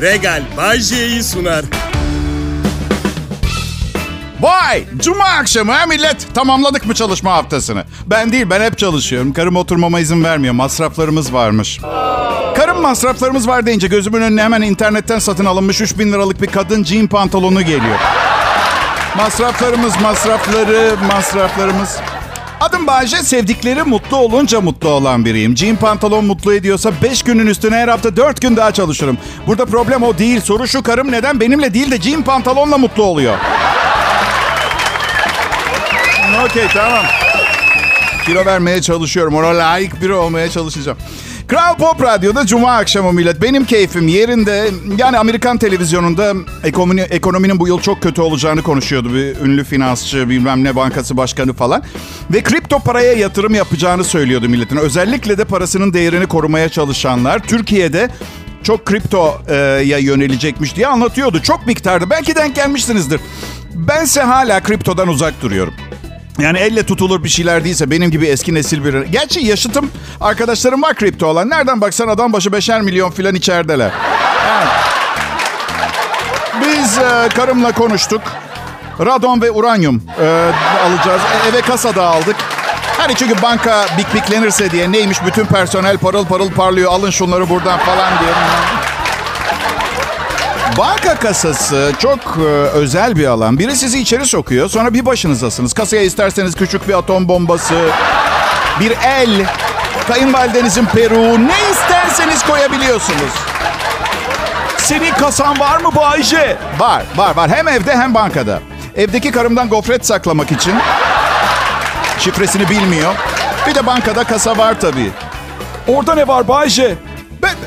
Regal Bajje'yi sunar. Vay! Cuma akşamı ha millet? Tamamladık mı çalışma haftasını? Ben değil, ben hep çalışıyorum. Karım oturmama izin vermiyor. Masraflarımız varmış. Karım masraflarımız var deyince gözümün önüne hemen internetten satın alınmış 3000 liralık bir kadın jean pantolonu geliyor. Masraflarımız, masrafları, masraflarımız. Adım Bayce, sevdikleri mutlu olunca mutlu olan biriyim. Jean pantolon mutlu ediyorsa 5 günün üstüne her hafta 4 gün daha çalışırım. Burada problem o değil. Soru şu karım neden benimle değil de jean pantolonla mutlu oluyor? Okey tamam. Kilo vermeye çalışıyorum. Ona layık biri olmaya çalışacağım. Kral Pop Radyo'da Cuma akşamı millet. Benim keyfim yerinde. Yani Amerikan televizyonunda ekonomi, ekonominin bu yıl çok kötü olacağını konuşuyordu. Bir ünlü finansçı, bilmem ne bankası başkanı falan. Ve kripto paraya yatırım yapacağını söylüyordu milletin. Özellikle de parasının değerini korumaya çalışanlar. Türkiye'de çok kriptoya yönelecekmiş diye anlatıyordu. Çok miktarda. Belki denk gelmişsinizdir. Bense hala kriptodan uzak duruyorum. Yani elle tutulur bir şeyler değilse benim gibi eski nesil bir... Gerçi yaşıtım arkadaşlarım var kripto olan. Nereden baksan adam başı beşer milyon filan içerideler. Biz e, karımla konuştuk. Radon ve uranyum e, alacağız. E, eve kasa da aldık. Hani çünkü banka bik biklenirse diye neymiş bütün personel parıl parıl parlıyor. Alın şunları buradan falan diye. Banka kasası çok e, özel bir alan. Biri sizi içeri sokuyor, sonra bir başınızdasınız. Kasaya isterseniz küçük bir atom bombası, bir el, kayınvalidenizin peruğu, ne isterseniz koyabiliyorsunuz. Senin kasan var mı Bayce? Var, var, var. Hem evde hem bankada. Evdeki karımdan gofret saklamak için. Şifresini bilmiyor. Bir de bankada kasa var tabii. Orada ne var Bayce?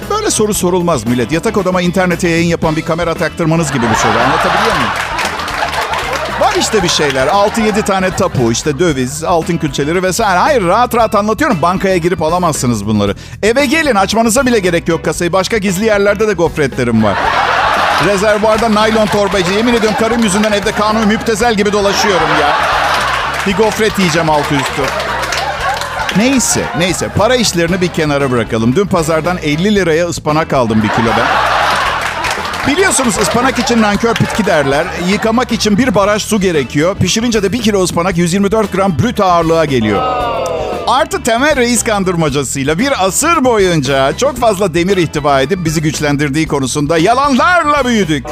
Böyle soru sorulmaz millet. Yatak odama internete yayın yapan bir kamera taktırmanız gibi bir soru. Anlatabiliyor muyum? Var işte bir şeyler. 6-7 tane tapu, işte döviz, altın külçeleri vesaire. Hayır rahat rahat anlatıyorum. Bankaya girip alamazsınız bunları. Eve gelin açmanıza bile gerek yok kasayı. Başka gizli yerlerde de gofretlerim var. Rezervuarda naylon torbacı. Yemin ediyorum karım yüzünden evde kanun müptezel gibi dolaşıyorum ya. Bir gofret yiyeceğim altı üstü. Neyse, neyse. Para işlerini bir kenara bırakalım. Dün pazardan 50 liraya ıspanak aldım bir kilo ben. Biliyorsunuz ıspanak için nankör bitki derler. Yıkamak için bir baraj su gerekiyor. Pişirince de bir kilo ıspanak 124 gram brüt ağırlığa geliyor. Artı temel reis kandırmacasıyla bir asır boyunca çok fazla demir ihtiva edip bizi güçlendirdiği konusunda yalanlarla büyüdük.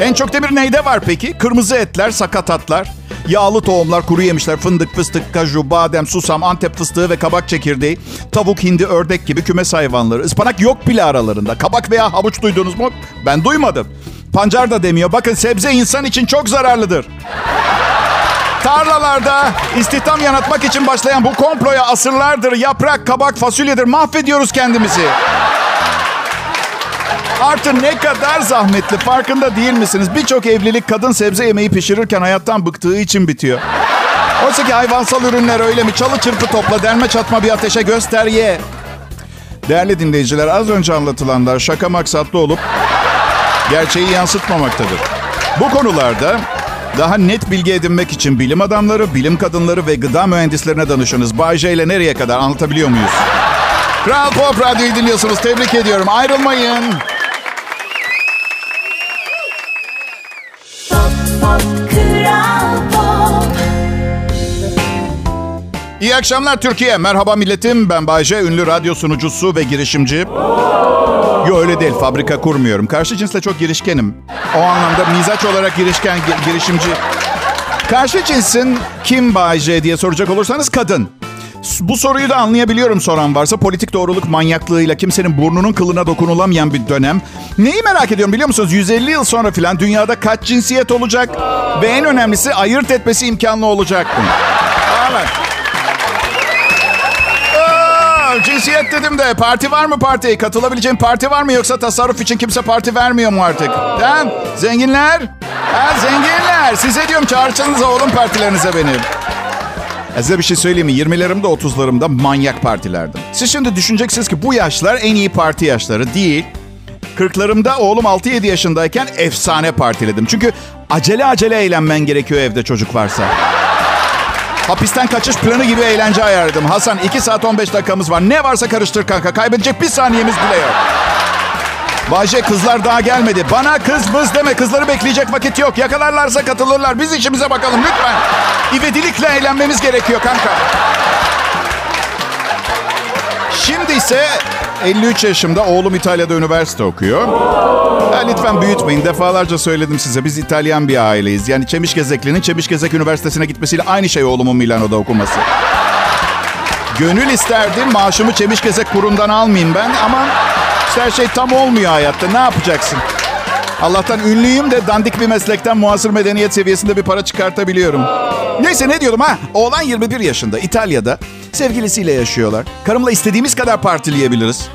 En çok demir neyde var peki? Kırmızı etler, sakatatlar. Yağlı tohumlar, kuru yemişler, fındık, fıstık, kaju, badem, susam, antep fıstığı ve kabak çekirdeği, tavuk, hindi, ördek gibi kümes hayvanları. Ispanak yok bile aralarında. Kabak veya havuç duydunuz mu? Ben duymadım. Pancar da demiyor. Bakın sebze insan için çok zararlıdır. Tarlalarda istihdam yaratmak için başlayan bu komploya asırlardır yaprak, kabak, fasulyedir. Mahvediyoruz kendimizi. Artı ne kadar zahmetli farkında değil misiniz? Birçok evlilik kadın sebze yemeği pişirirken hayattan bıktığı için bitiyor. Oysa ki hayvansal ürünler öyle mi? Çalı çırpı topla, derme çatma bir ateşe göster ye. Değerli dinleyiciler az önce anlatılanlar şaka maksatlı olup gerçeği yansıtmamaktadır. Bu konularda daha net bilgi edinmek için bilim adamları, bilim kadınları ve gıda mühendislerine danışınız. Bay J ile nereye kadar anlatabiliyor muyuz? Kral Pop Radyo'yu dinliyorsunuz. Tebrik ediyorum. Ayrılmayın. İyi akşamlar Türkiye. Merhaba milletim. Ben Bayce, ünlü radyo sunucusu ve girişimci. Yo öyle değil. Fabrika kurmuyorum. Karşı cinsle çok girişkenim. O anlamda mizaç olarak girişken, girişimci. Karşı cinsin kim Bayce diye soracak olursanız kadın. Bu soruyu da anlayabiliyorum soran varsa politik doğruluk manyaklığıyla kimsenin burnunun kılına dokunulamayan bir dönem. Neyi merak ediyorum biliyor musunuz? 150 yıl sonra filan dünyada kaç cinsiyet olacak? Ve en önemlisi ayırt etmesi imkanlı olacak mı? Evet. Cinsiyet dedim de parti var mı parti? Katılabileceğim parti var mı yoksa tasarruf için kimse parti vermiyor mu artık? Ha? Zenginler? Ha, zenginler. Size diyorum çağırsanıza oğlum partilerinize benim. Ya size bir şey söyleyeyim mi? 20'lerimde 30'larımda manyak partilerdim. Siz şimdi düşüneceksiniz ki bu yaşlar en iyi parti yaşları değil. 40'larımda oğlum 6-7 yaşındayken efsane partiledim. Çünkü acele acele eğlenmen gerekiyor evde çocuk varsa. Hapisten kaçış planı gibi eğlence ayarladım. Hasan 2 saat 15 dakikamız var. Ne varsa karıştır kanka. Kaybedecek bir saniyemiz bile yok. Bayce kızlar daha gelmedi. Bana kız mız deme. Kızları bekleyecek vakit yok. Yakalarlarsa katılırlar. Biz işimize bakalım lütfen. İvedilikle eğlenmemiz gerekiyor kanka. Şimdi ise 53 yaşımda oğlum İtalya'da üniversite okuyor. Ha, lütfen büyütmeyin. Defalarca söyledim size. Biz İtalyan bir aileyiz. Yani Çemişgezekli'nin Çemişgezek Üniversitesi'ne gitmesiyle aynı şey oğlumun Milano'da okuması. Gönül isterdim maaşımı Çemişgezek kurundan almayayım ben ama işte her şey tam olmuyor hayatta. Ne yapacaksın? Allah'tan ünlüyüm de dandik bir meslekten muasır medeniyet seviyesinde bir para çıkartabiliyorum. Neyse ne diyordum ha? Oğlan 21 yaşında İtalya'da sevgilisiyle yaşıyorlar. Karımla istediğimiz kadar partileyebiliriz.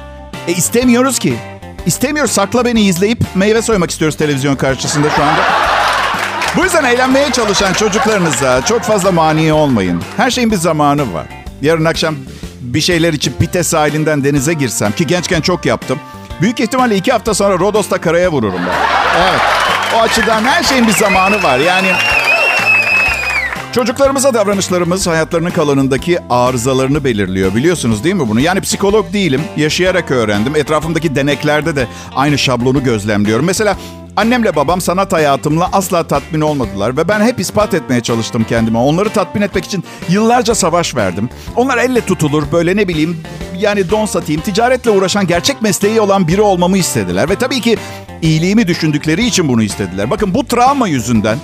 E istemiyoruz ki. İstemiyoruz sakla beni izleyip meyve soymak istiyoruz televizyon karşısında şu anda. Bu yüzden eğlenmeye çalışan çocuklarınıza çok fazla mani olmayın. Her şeyin bir zamanı var. Yarın akşam bir şeyler için Pite sahilinden denize girsem ki gençken çok yaptım. Büyük ihtimalle iki hafta sonra Rodos'ta karaya vururum ben. Evet. O açıdan her şeyin bir zamanı var. Yani Çocuklarımıza davranışlarımız hayatlarının kalanındaki arızalarını belirliyor. Biliyorsunuz değil mi bunu? Yani psikolog değilim. Yaşayarak öğrendim. Etrafımdaki deneklerde de aynı şablonu gözlemliyorum. Mesela annemle babam sanat hayatımla asla tatmin olmadılar. Ve ben hep ispat etmeye çalıştım kendime. Onları tatmin etmek için yıllarca savaş verdim. Onlar elle tutulur böyle ne bileyim yani don satayım. Ticaretle uğraşan gerçek mesleği olan biri olmamı istediler. Ve tabii ki iyiliğimi düşündükleri için bunu istediler. Bakın bu travma yüzünden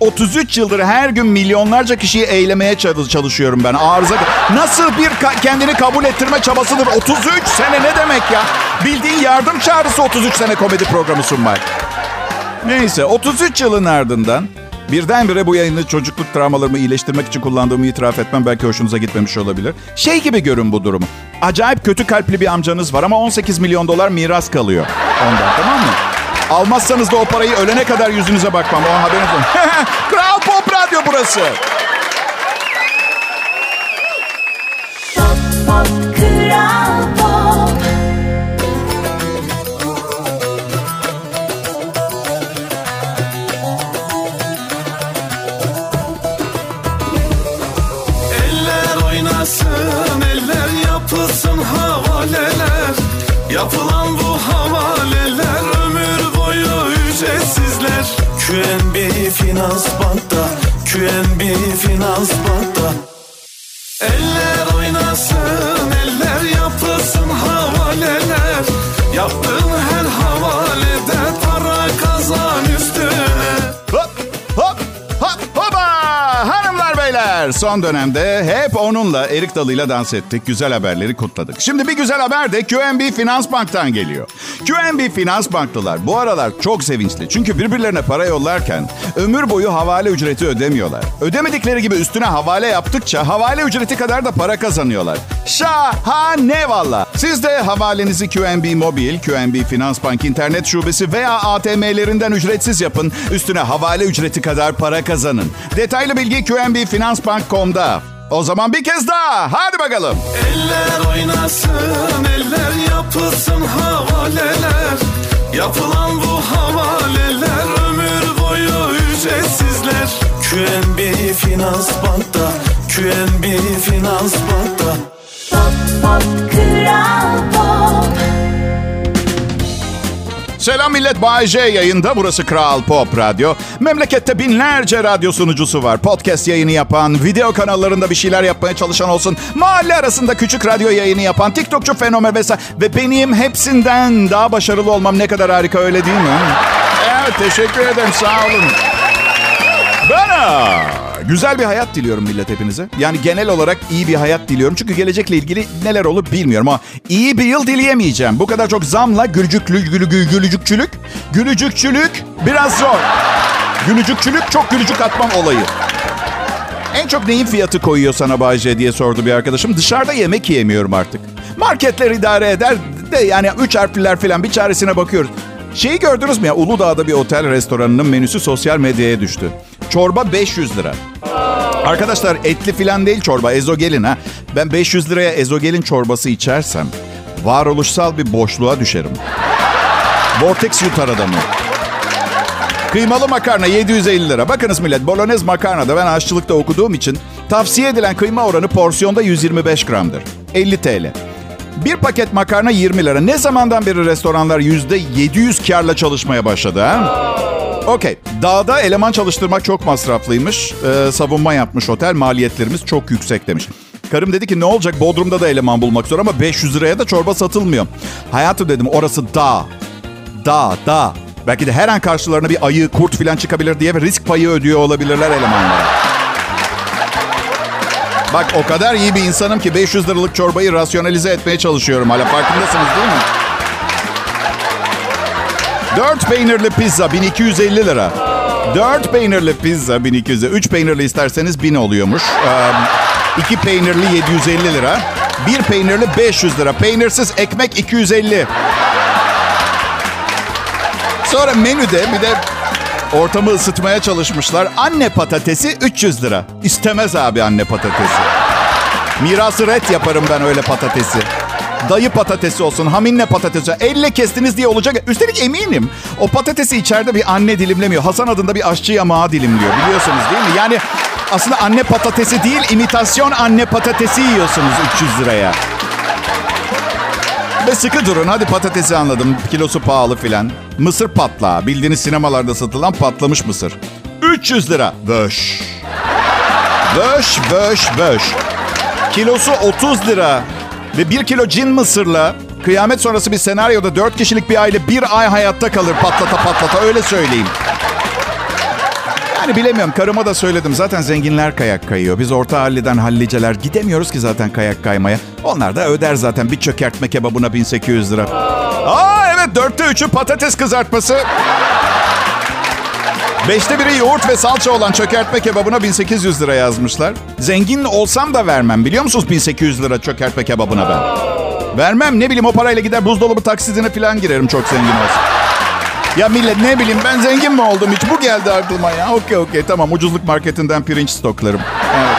33 yıldır her gün milyonlarca kişiyi eylemeye çalışıyorum ben. Arıza nasıl bir ka- kendini kabul ettirme çabasıdır 33 sene ne demek ya? Bildiğin yardım çağrısı 33 sene komedi programı sunmak. Neyse 33 yılın ardından birdenbire bu yayını çocukluk travmalarımı iyileştirmek için kullandığımı itiraf etmem belki hoşunuza gitmemiş olabilir. Şey gibi görün bu durumu. Acayip kötü kalpli bir amcanız var ama 18 milyon dolar miras kalıyor ondan tamam mı? Almazsanız da o parayı ölene kadar yüzünüze bakmam. O haberiniz olsun. Kral Pop Radyo burası. Eller oynasın, eller yapılsın havaleler Yapılan bu boyu ücretsizler. QNB Finans Bank'ta. QNB Finans Bank'ta Beyler son dönemde hep onunla Erik Dalı'yla dans ettik. Güzel haberleri kutladık. Şimdi bir güzel haber de QNB Finans Bank'tan geliyor. QNB Finans Banklılar bu aralar çok sevinçli. Çünkü birbirlerine para yollarken ömür boyu havale ücreti ödemiyorlar. Ödemedikleri gibi üstüne havale yaptıkça havale ücreti kadar da para kazanıyorlar. Şahane valla. Siz de havalenizi QNB Mobil, QNB Finans Bank internet şubesi veya ATM'lerinden ücretsiz yapın. Üstüne havale ücreti kadar para kazanın. Detaylı bilgi QNBFinansbank.com'da. O zaman bir kez daha. Hadi bakalım. Eller oynasın, eller yapılsın havaleler Yapılan bu havaleler ömür boyu ücretsizler QNB Finans Bank'ta QNB Finans Bank'ta Pop, pop, Kral Pop. Selam millet Bay J yayında. Burası Kral Pop Radyo. Memlekette binlerce radyo sunucusu var. Podcast yayını yapan, video kanallarında bir şeyler yapmaya çalışan olsun. Mahalle arasında küçük radyo yayını yapan, TikTokçu fenomen vesaire. Ve benim hepsinden daha başarılı olmam ne kadar harika öyle değil mi? Evet teşekkür ederim sağ olun. Bana güzel bir hayat diliyorum millet hepinize. Yani genel olarak iyi bir hayat diliyorum. Çünkü gelecekle ilgili neler olur bilmiyorum ama iyi bir yıl dileyemeyeceğim. Bu kadar çok zamla gülücüklü, gülü, gülü, gülücükçülük, gülücükçülük biraz zor. Gülücükçülük çok gülücük atmam olayı. En çok neyin fiyatı koyuyor sana Bayce diye sordu bir arkadaşım. Dışarıda yemek yiyemiyorum artık. Marketler idare eder de yani üç harfliler falan bir çaresine bakıyoruz. Şeyi gördünüz mü ya Uludağ'da bir otel restoranının menüsü sosyal medyaya düştü. Çorba 500 lira. Arkadaşlar etli filan değil çorba ezogelin ha. Ben 500 liraya ezogelin çorbası içersem varoluşsal bir boşluğa düşerim. Vortex yutar adamı. Kıymalı makarna 750 lira. Bakınız millet bolognese makarnada ben aşçılıkta okuduğum için tavsiye edilen kıyma oranı porsiyonda 125 gramdır. 50 TL. Bir paket makarna 20 lira. Ne zamandan beri restoranlar %700 karla çalışmaya başladı ha? Okey. Dağda eleman çalıştırmak çok masraflıymış. Ee, savunma yapmış otel. Maliyetlerimiz çok yüksek demiş. Karım dedi ki ne olacak Bodrum'da da eleman bulmak zor ama 500 liraya da çorba satılmıyor. Hayatım dedim orası dağ. Dağ, dağ. Belki de her an karşılarına bir ayı, kurt falan çıkabilir diye risk payı ödüyor olabilirler elemanlara. Bak o kadar iyi bir insanım ki 500 liralık çorbayı rasyonalize etmeye çalışıyorum hala. Farkındasınız değil mi? 4 peynirli pizza 1250 lira. 4 peynirli pizza 1200 lira. 3 peynirli isterseniz 1000 oluyormuş. 2 peynirli 750 lira. 1 peynirli 500 lira. Peynirsiz ekmek 250. Sonra menüde bir de ortamı ısıtmaya çalışmışlar. Anne patatesi 300 lira. İstemez abi anne patatesi. Mirası ret yaparım ben öyle patatesi. Dayı patatesi olsun, haminle patatesi. Elle kestiniz diye olacak. Üstelik eminim o patatesi içeride bir anne dilimlemiyor. Hasan adında bir aşçı yamağı dilimliyor. Biliyorsunuz değil mi? Yani aslında anne patatesi değil, imitasyon anne patatesi yiyorsunuz 300 liraya. Ve sıkı durun. Hadi patatesi anladım. Kilosu pahalı filan. Mısır patlağı. Bildiğiniz sinemalarda satılan patlamış mısır. 300 lira. Vöş. Vöş, vöş, vöş. Kilosu 30 lira. Ve 1 kilo cin mısırla kıyamet sonrası bir senaryoda 4 kişilik bir aile bir ay hayatta kalır patlata patlata öyle söyleyeyim. Yani bilemiyorum. Karıma da söyledim. Zaten zenginler kayak kayıyor. Biz orta halliden halliceler gidemiyoruz ki zaten kayak kaymaya. Onlar da öder zaten bir çökertme kebabına 1800 lira. Aa evet dörtte üçü patates kızartması. Beşte biri yoğurt ve salça olan çökertme kebabına 1800 lira yazmışlar. Zengin olsam da vermem biliyor musunuz 1800 lira çökertme kebabına ben. Vermem ne bileyim o parayla gider buzdolabı taksidine falan girerim çok zengin olsam. Ya millet ne bileyim ben zengin mi oldum hiç? Bu geldi aklıma ya. Okey okey tamam ucuzluk marketinden pirinç stoklarım. Evet.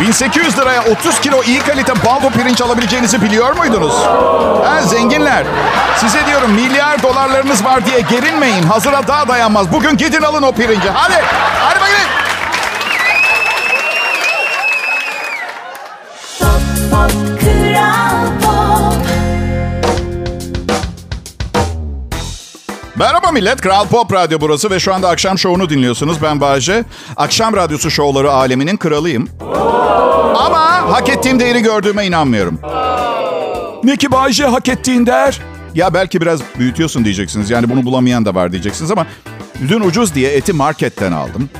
1800 liraya 30 kilo iyi kalite baldo pirinç alabileceğinizi biliyor muydunuz? Ha, zenginler. Size diyorum milyar dolarlarınız var diye gerinmeyin. Hazıra daha dayanmaz. Bugün gidin alın o pirinci. Hadi. Hadi Merhaba millet. Kral Pop Radyo burası ve şu anda akşam şovunu dinliyorsunuz. Ben Bahçe. Akşam radyosu şovları aleminin kralıyım. Ama hak ettiğim değeri gördüğüme inanmıyorum. Ne ki Bayce hak ettiğin der? Ya belki biraz büyütüyorsun diyeceksiniz. Yani bunu bulamayan da var diyeceksiniz ama dün ucuz diye eti marketten aldım.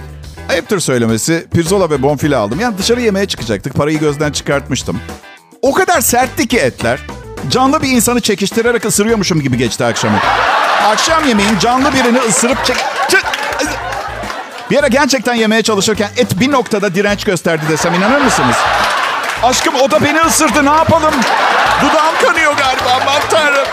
Ayıptır söylemesi pirzola ve bonfile aldım. Yani dışarı yemeğe çıkacaktık. Parayı gözden çıkartmıştım. O kadar sertti ki etler. Canlı bir insanı çekiştirerek ısırıyormuşum gibi geçti akşamı. Akşam yemeğin canlı birini ısırıp çek... Çık! Bir ara gerçekten yemeye çalışırken et bir noktada direnç gösterdi desem inanır mısınız? Aşkım o da beni ısırdı ne yapalım? Dudağım kanıyor galiba aman tanrım.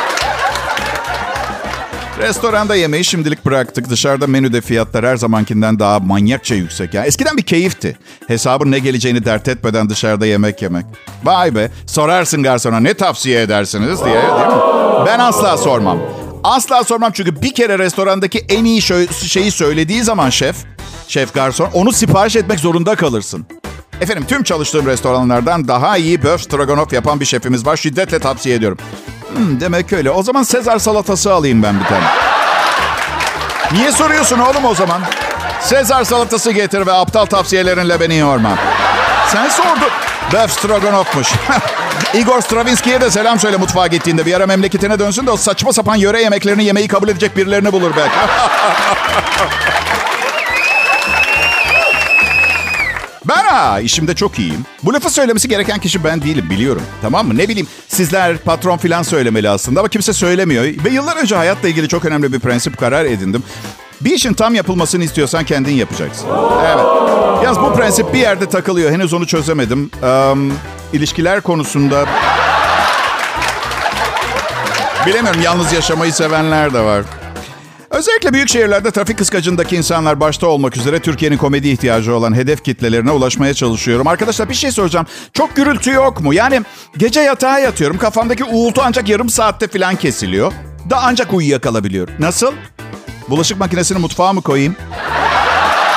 Restoranda yemeği şimdilik bıraktık. Dışarıda menüde fiyatlar her zamankinden daha manyakça yüksek. Yani eskiden bir keyifti. Hesabın ne geleceğini dert etmeden dışarıda yemek yemek. Vay be sorarsın garsona ne tavsiye edersiniz diye değil mi? Ben asla sormam. Asla sormam çünkü bir kere restorandaki en iyi şeyi söylediği zaman şef, şef garson onu sipariş etmek zorunda kalırsın. Efendim tüm çalıştığım restoranlardan daha iyi böf stroganoff yapan bir şefimiz var. Şiddetle tavsiye ediyorum. Hmm, demek öyle. O zaman Sezar salatası alayım ben bir tane. Niye soruyorsun oğlum o zaman? Sezar salatası getir ve aptal tavsiyelerinle beni yorma. Sen sordun. Böf stroganoffmuş. Igor Stravinsky'ye de selam söyle mutfağa gittiğinde. Bir ara memleketine dönsün de o saçma sapan yöre yemeklerini yemeyi kabul edecek birilerini bulur belki. Ben ha işimde çok iyiyim. Bu lafı söylemesi gereken kişi ben değilim biliyorum. Tamam mı? Ne bileyim sizler patron filan söylemeli aslında ama kimse söylemiyor. Ve yıllar önce hayatla ilgili çok önemli bir prensip karar edindim. Bir işin tam yapılmasını istiyorsan kendin yapacaksın. Evet. Yaz bu prensip bir yerde takılıyor. Henüz onu çözemedim. Ee, ilişkiler konusunda... Bilemiyorum yalnız yaşamayı sevenler de var. Özellikle büyük şehirlerde trafik kıskacındaki insanlar başta olmak üzere Türkiye'nin komedi ihtiyacı olan hedef kitlelerine ulaşmaya çalışıyorum. Arkadaşlar bir şey soracağım. Çok gürültü yok mu? Yani gece yatağa yatıyorum. Kafamdaki uğultu ancak yarım saatte falan kesiliyor. Da ancak uyuyakalabiliyorum. Nasıl? Bulaşık makinesini mutfağa mı koyayım?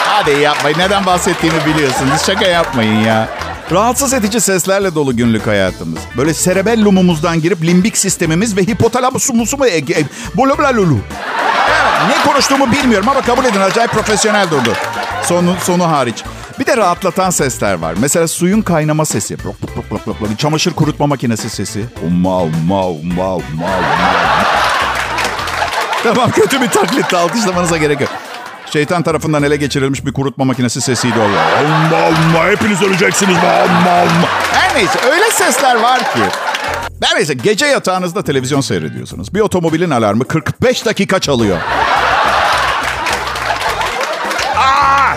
Hadi yapmayın. Neden bahsettiğimi biliyorsunuz. Şaka yapmayın ya. Rahatsız edici seslerle dolu günlük hayatımız. Böyle cerebellumumuzdan girip limbik sistemimiz ve hipotalamusumuzu mu... E, e, Blablalulu. Ne konuştuğumu bilmiyorum ama kabul edin acayip profesyonel durdu. Sonu, sonu hariç. Bir de rahatlatan sesler var. Mesela suyun kaynama sesi. Blok. Çamaşır kurutma makinesi sesi. Umma umma umma umma umma. Tamam kötü bir taklit alkışlamanıza gerek yok. Şeytan tarafından ele geçirilmiş bir kurutma makinesi sesiydi o. Umma umma hepiniz öleceksiniz. Umma umma. Her neyse öyle sesler var ki. Her neyse gece yatağınızda televizyon seyrediyorsunuz. Bir otomobilin alarmı 45 dakika çalıyor. Aa!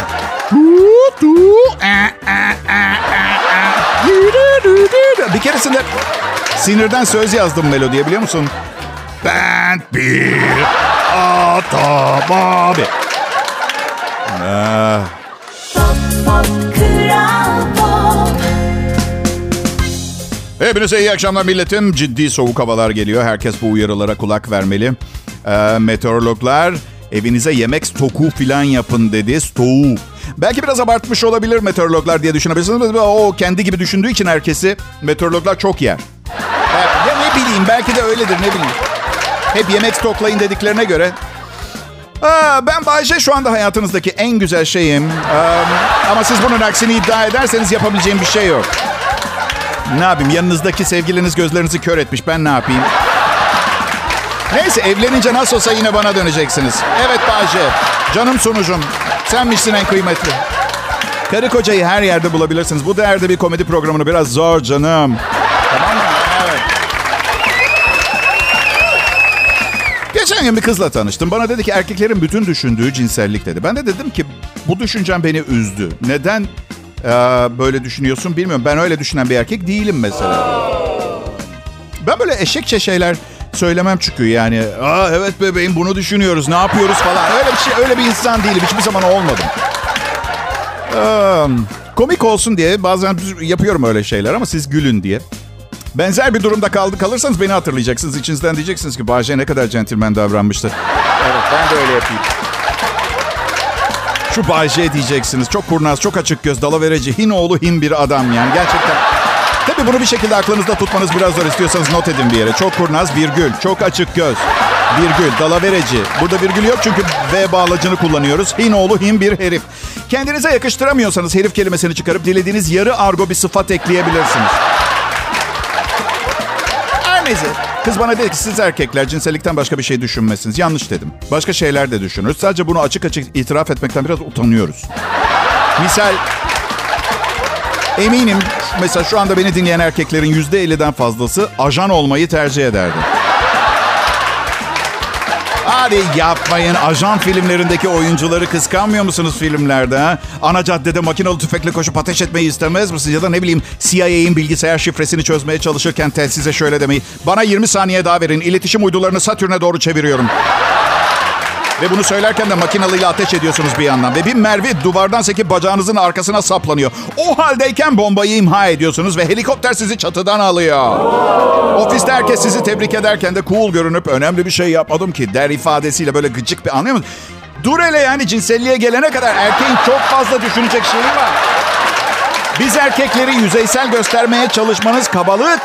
Bir keresinde sinirden söz yazdım melodiye biliyor musun? Ben bir kral pop Hepinize iyi akşamlar milletim. Ciddi soğuk havalar geliyor. Herkes bu uyarılara kulak vermeli. Ee, meteorologlar evinize yemek stoku filan yapın dedi. Stoğu. Belki biraz abartmış olabilir meteorologlar diye düşünebilirsiniz. O kendi gibi düşündüğü için herkesi meteorologlar çok yer. Ya ne bileyim belki de öyledir ne bileyim. Hep yemek stoklayın dediklerine göre. Aa, ben Bayşe şu anda hayatınızdaki en güzel şeyim. Ee, ama siz bunun aksini iddia ederseniz yapabileceğim bir şey yok. Ne yapayım? Yanınızdaki sevgiliniz gözlerinizi kör etmiş. Ben ne yapayım? Neyse evlenince nasıl olsa yine bana döneceksiniz. Evet Bayce. Canım sunucum. Senmişsin en kıymetli. Karı kocayı her yerde bulabilirsiniz. Bu değerde bir komedi programını biraz zor canım. Tamam mı? Geçen gün bir kızla tanıştım. Bana dedi ki erkeklerin bütün düşündüğü cinsellik dedi. Ben de dedim ki bu düşüncem beni üzdü. Neden e, böyle düşünüyorsun bilmiyorum. Ben öyle düşünen bir erkek değilim mesela. Ben böyle eşekçe şeyler söylemem çünkü yani. Aa evet bebeğim bunu düşünüyoruz ne yapıyoruz falan. Öyle bir şey öyle bir insan değilim. Hiçbir zaman olmadım. Ee, komik olsun diye bazen yapıyorum öyle şeyler ama siz gülün diye. Benzer bir durumda kaldı kalırsanız beni hatırlayacaksınız. İçinizden diyeceksiniz ki Bahçe ne kadar centilmen davranmıştı. Evet ben de öyle yapayım. Şu Bayce diyeceksiniz. Çok kurnaz, çok açık göz, dalavereci, hin oğlu hin bir adam yani. Gerçekten. Tabii bunu bir şekilde aklınızda tutmanız biraz zor. istiyorsanız not edin bir yere. Çok kurnaz, virgül. Çok açık göz. Virgül, dalavereci. Burada virgül yok çünkü V bağlacını kullanıyoruz. Hin oğlu hin bir herif. Kendinize yakıştıramıyorsanız herif kelimesini çıkarıp dilediğiniz yarı argo bir sıfat ekleyebilirsiniz. Her. Kız bana dedi ki siz erkekler cinsellikten başka bir şey düşünmezsiniz. Yanlış dedim. Başka şeyler de düşünürüz. Sadece bunu açık açık itiraf etmekten biraz utanıyoruz. Misal eminim mesela şu anda beni dinleyen erkeklerin yüzde 50'den fazlası ajan olmayı tercih ederdi. Hadi yapmayın. Ajan filmlerindeki oyuncuları kıskanmıyor musunuz filmlerde? Ha? Ana caddede makinalı tüfekle koşup ateş etmeyi istemez misiniz? Ya da ne bileyim CIA'in bilgisayar şifresini çözmeye çalışırken telsize şöyle demeyi. Bana 20 saniye daha verin. İletişim uydularını Satürn'e doğru çeviriyorum. Ve bunu söylerken de makinalıyla ateş ediyorsunuz bir yandan. Ve bir mervi duvardan sekip bacağınızın arkasına saplanıyor. O haldeyken bombayı imha ediyorsunuz ve helikopter sizi çatıdan alıyor. Ofiste herkes sizi tebrik ederken de cool görünüp önemli bir şey yapmadım ki der ifadesiyle böyle gıcık bir anlıyor musun? Dur hele yani cinselliğe gelene kadar erkeğin çok fazla düşünecek şeyi var. Biz erkekleri yüzeysel göstermeye çalışmanız kabalık.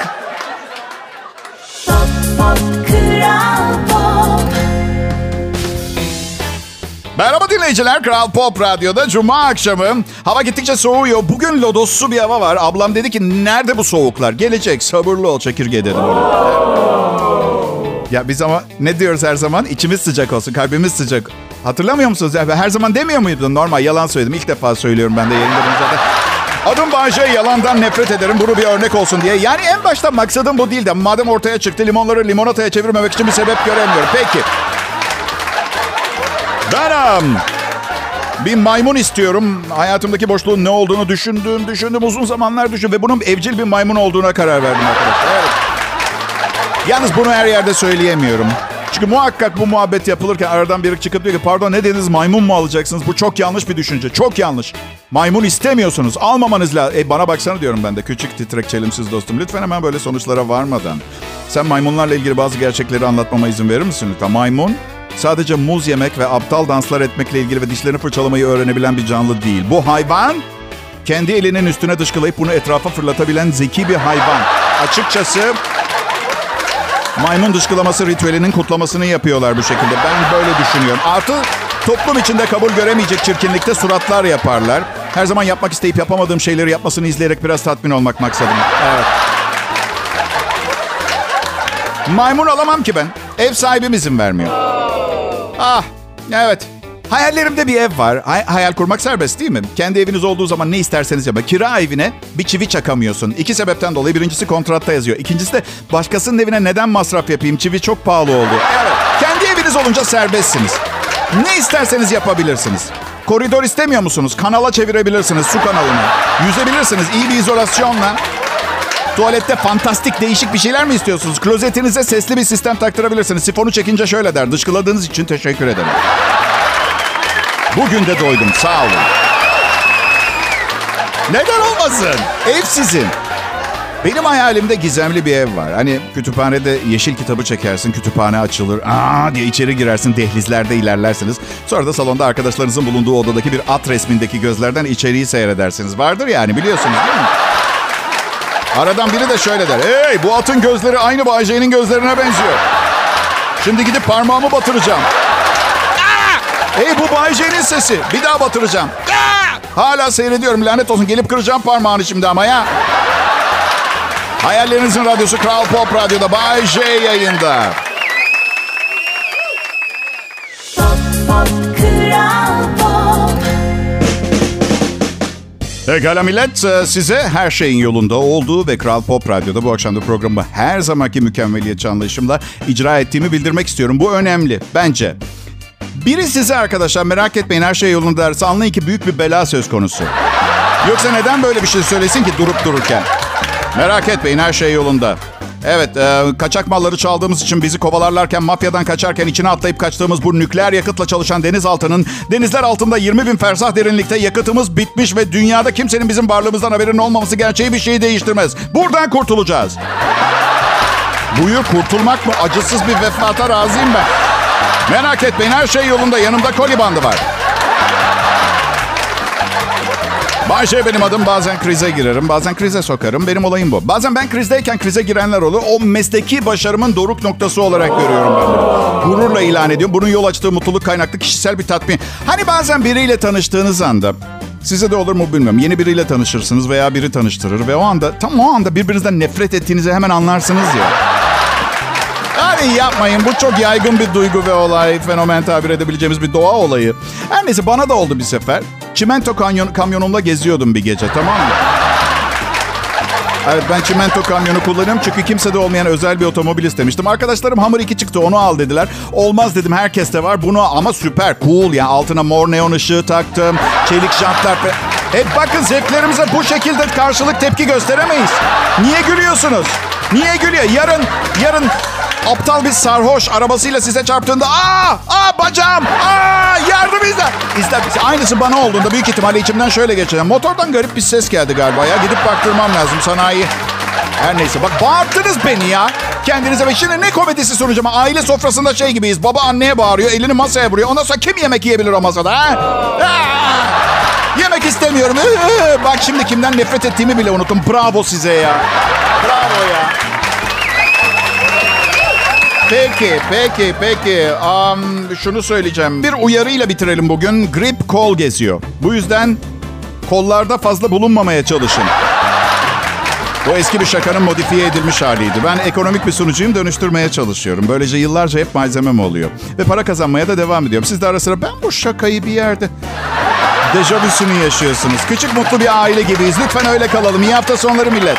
pop pop kral Merhaba dinleyiciler. Kral Pop Radyo'da Cuma akşamı. Hava gittikçe soğuyor. Bugün lodossu bir hava var. Ablam dedi ki nerede bu soğuklar? Gelecek. Sabırlı ol çekirge dedim. Ya biz ama ne diyoruz her zaman? İçimiz sıcak olsun, kalbimiz sıcak. Hatırlamıyor musunuz? Ya her zaman demiyor muydun? Normal yalan söyledim. İlk defa söylüyorum ben de bunu zaten. Adım Bayce, yalandan nefret ederim. Bunu bir örnek olsun diye. Yani en başta maksadım bu değildi. Madem ortaya çıktı limonları limonataya çevirmemek için bir sebep göremiyorum. Peki. Um, bir maymun istiyorum. Hayatımdaki boşluğun ne olduğunu düşündüm, düşündüm uzun zamanlar düşün ve bunun evcil bir maymun olduğuna karar verdim arkadaşlar. Evet. Yalnız bunu her yerde söyleyemiyorum. Çünkü muhakkak bu muhabbet yapılırken aradan biri çıkıp diyor ki pardon ne dediniz maymun mu alacaksınız? Bu çok yanlış bir düşünce. Çok yanlış. Maymun istemiyorsunuz. Almamanız lazım. E, bana baksana diyorum ben de. Küçük titrek çelimsiz dostum. Lütfen hemen böyle sonuçlara varmadan. Sen maymunlarla ilgili bazı gerçekleri anlatmama izin verir misin lütfen? Maymun sadece muz yemek ve aptal danslar etmekle ilgili ve dişlerini fırçalamayı öğrenebilen bir canlı değil. Bu hayvan kendi elinin üstüne dışkılayıp bunu etrafa fırlatabilen zeki bir hayvan. Açıkçası maymun dışkılaması ritüelinin kutlamasını yapıyorlar bu şekilde. Ben böyle düşünüyorum. Artı toplum içinde kabul göremeyecek çirkinlikte suratlar yaparlar. Her zaman yapmak isteyip yapamadığım şeyleri yapmasını izleyerek biraz tatmin olmak maksadım. Evet. Maymun alamam ki ben. Ev sahibim izin vermiyor. Ah, evet. Hayallerimde bir ev var. Hay- hayal kurmak serbest değil mi? Kendi eviniz olduğu zaman ne isterseniz yapın. Kira evine bir çivi çakamıyorsun. İki sebepten dolayı. Birincisi kontratta yazıyor. İkincisi de başkasının evine neden masraf yapayım? Çivi çok pahalı oldu. Evet. Kendi eviniz olunca serbestsiniz. Ne isterseniz yapabilirsiniz. Koridor istemiyor musunuz? Kanala çevirebilirsiniz, su kanalına. Yüzebilirsiniz iyi bir izolasyonla. Tuvalette fantastik değişik bir şeyler mi istiyorsunuz? Klozetinize sesli bir sistem taktırabilirsiniz. Sifonu çekince şöyle der. Dışkıladığınız için teşekkür ederim. Bugün de doydum. Sağ olun. Neden olmasın? Ev sizin. Benim hayalimde gizemli bir ev var. Hani kütüphanede yeşil kitabı çekersin, kütüphane açılır. Aa diye içeri girersin, dehlizlerde ilerlersiniz. Sonra da salonda arkadaşlarınızın bulunduğu odadaki bir at resmindeki gözlerden içeriği seyredersiniz. Vardır yani biliyorsunuz değil mi? Aradan biri de şöyle der. Hey bu atın gözleri aynı Bayce'nin gözlerine benziyor. Şimdi gidip parmağımı batıracağım. Hey bu Bayce'nin sesi. Bir daha batıracağım. Hala seyrediyorum lanet olsun. Gelip kıracağım parmağını şimdi ama ya. Hayallerinizin radyosu Kral Pop Radyo'da Bay J yayında. Pop pop kral pop Pekala millet e, size her şeyin yolunda olduğu ve Kral Pop Radyo'da bu akşam programı her zamanki mükemmeliyetçi anlayışımla icra ettiğimi bildirmek istiyorum. Bu önemli bence. Biri size arkadaşlar merak etmeyin her şey yolunda derse anlayın ki büyük bir bela söz konusu. Yoksa neden böyle bir şey söylesin ki durup dururken? Merak etmeyin her şey yolunda. Evet, e, kaçak malları çaldığımız için bizi kovalarlarken, mafyadan kaçarken içine atlayıp kaçtığımız bu nükleer yakıtla çalışan denizaltının denizler altında 20 bin fersah derinlikte yakıtımız bitmiş ve dünyada kimsenin bizim varlığımızdan haberinin olmaması gerçeği bir şeyi değiştirmez. Buradan kurtulacağız. Buyur kurtulmak mı? Acısız bir vefata razıyım ben. Merak etmeyin her şey yolunda. Yanımda koli bandı var. Bayşe benim adım. Bazen krize girerim, bazen krize sokarım. Benim olayım bu. Bazen ben krizdeyken krize girenler olur. O mesleki başarımın doruk noktası olarak görüyorum ben bunu. Gururla ilan ediyorum. Bunun yol açtığı mutluluk kaynaklı kişisel bir tatmin. Hani bazen biriyle tanıştığınız anda Size de olur mu bilmiyorum. Yeni biriyle tanışırsınız veya biri tanıştırır ve o anda tam o anda birbirinizden nefret ettiğinizi hemen anlarsınız ya. Hadi yapmayın. Bu çok yaygın bir duygu ve olay. Fenomen tabir edebileceğimiz bir doğa olayı. Her neyse bana da oldu bir sefer. Çimento kamyon, kamyonumla geziyordum bir gece tamam mı? Evet ben çimento kamyonu kullanıyorum çünkü kimsede olmayan özel bir otomobil istemiştim. Arkadaşlarım Hammer 2 çıktı onu al dediler. Olmaz dedim herkeste var bunu ama süper cool ya. Altına mor neon ışığı taktım. Çelik jantlar. fe- Hep bakın zevklerimize bu şekilde karşılık tepki gösteremeyiz. Niye gülüyorsunuz? Niye gülüyor? Yarın, yarın aptal bir sarhoş arabasıyla size çarptığında aa, aa bacağım, aa yardım izle. İzle, aynısı bana olduğunda büyük ihtimalle içimden şöyle geçeceğim. Motordan garip bir ses geldi galiba ya. Gidip baktırmam lazım sanayi. Her neyse bak bağırttınız beni ya. Kendinize ve şimdi ne komedisi sunacağım? Aile sofrasında şey gibiyiz. Baba anneye bağırıyor, elini masaya vuruyor. Ondan sonra kim yemek yiyebilir o masada ha? Yemek istemiyorum. Bak şimdi kimden nefret ettiğimi bile unuttum. Bravo size ya. Bravo ya. Peki, peki, peki. Am, şunu söyleyeceğim. Bir uyarıyla bitirelim bugün. Grip kol geziyor. Bu yüzden kollarda fazla bulunmamaya çalışın. Bu eski bir şakanın modifiye edilmiş haliydi. Ben ekonomik bir sunucuyum dönüştürmeye çalışıyorum. Böylece yıllarca hep malzemem oluyor. Ve para kazanmaya da devam ediyorum. Siz de ara sıra ben bu şakayı bir yerde... Dejavüsünü yaşıyorsunuz. Küçük mutlu bir aile gibiyiz. Lütfen öyle kalalım. İyi hafta sonları millet.